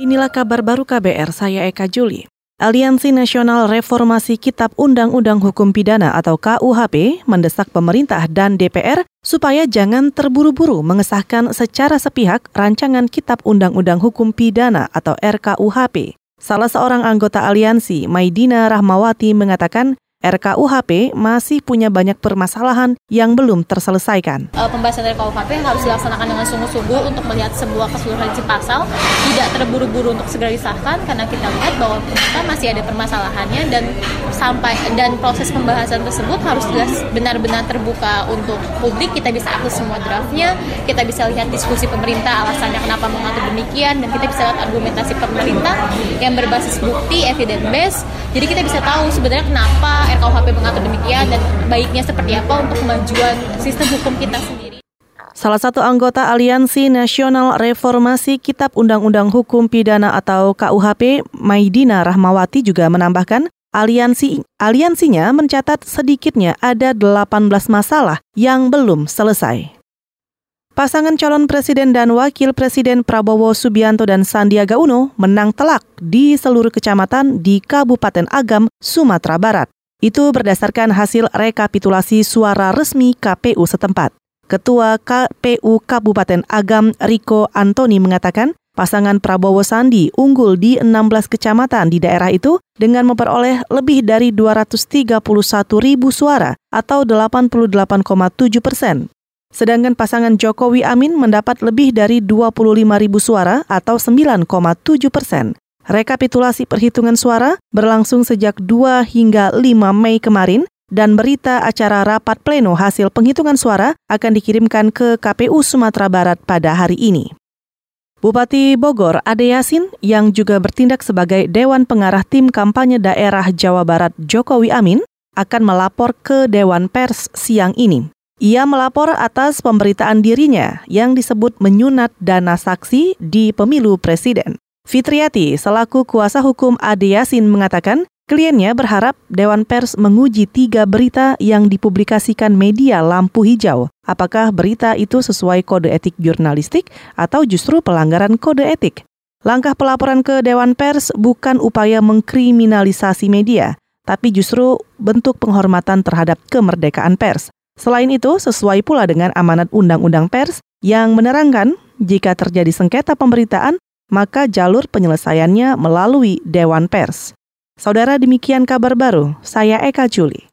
Inilah kabar baru KBR, saya Eka Juli. Aliansi Nasional Reformasi Kitab Undang-Undang Hukum Pidana atau KUHP mendesak pemerintah dan DPR supaya jangan terburu-buru mengesahkan secara sepihak rancangan Kitab Undang-Undang Hukum Pidana atau RKUHP. Salah seorang anggota aliansi, Maidina Rahmawati, mengatakan RKUHP masih punya banyak permasalahan yang belum terselesaikan. Uh, pembahasan RKUHP harus dilaksanakan dengan sungguh-sungguh untuk melihat sebuah keseluruhan isi pasal, tidak terburu-buru untuk segera disahkan karena kita lihat bahwa ternyata masih ada permasalahannya dan sampai dan proses pembahasan tersebut harus benar-benar terbuka untuk publik. Kita bisa akses semua draftnya, kita bisa lihat diskusi pemerintah alasannya kenapa mengatur demikian dan kita bisa lihat argumentasi pemerintah yang berbasis bukti, evidence based. Jadi kita bisa tahu sebenarnya kenapa RKUHP mengatur demikian dan baiknya seperti apa untuk kemajuan sistem hukum kita sendiri. Salah satu anggota Aliansi Nasional Reformasi Kitab Undang-Undang Hukum Pidana atau KUHP, Maidina Rahmawati juga menambahkan, aliansi aliansinya mencatat sedikitnya ada 18 masalah yang belum selesai. Pasangan calon presiden dan wakil presiden Prabowo Subianto dan Sandiaga Uno menang telak di seluruh kecamatan di Kabupaten Agam, Sumatera Barat. Itu berdasarkan hasil rekapitulasi suara resmi KPU setempat. Ketua KPU Kabupaten Agam Riko Antoni mengatakan pasangan Prabowo Sandi unggul di 16 kecamatan di daerah itu dengan memperoleh lebih dari 231 ribu suara atau 88,7 persen. Sedangkan pasangan Jokowi Amin mendapat lebih dari 25 ribu suara atau 9,7 persen. Rekapitulasi perhitungan suara berlangsung sejak 2 hingga 5 Mei kemarin dan berita acara rapat pleno hasil penghitungan suara akan dikirimkan ke KPU Sumatera Barat pada hari ini. Bupati Bogor Ade Yasin yang juga bertindak sebagai Dewan Pengarah Tim Kampanye Daerah Jawa Barat Jokowi Amin akan melapor ke Dewan Pers siang ini. Ia melapor atas pemberitaan dirinya yang disebut menyunat dana saksi di pemilu presiden. Fitriati, selaku kuasa hukum Ade Yasin mengatakan, kliennya berharap Dewan Pers menguji tiga berita yang dipublikasikan media lampu hijau. Apakah berita itu sesuai kode etik jurnalistik atau justru pelanggaran kode etik? Langkah pelaporan ke Dewan Pers bukan upaya mengkriminalisasi media, tapi justru bentuk penghormatan terhadap kemerdekaan pers. Selain itu, sesuai pula dengan amanat Undang-Undang Pers yang menerangkan jika terjadi sengketa pemberitaan, maka jalur penyelesaiannya melalui Dewan Pers. Saudara demikian kabar baru, saya Eka Juli.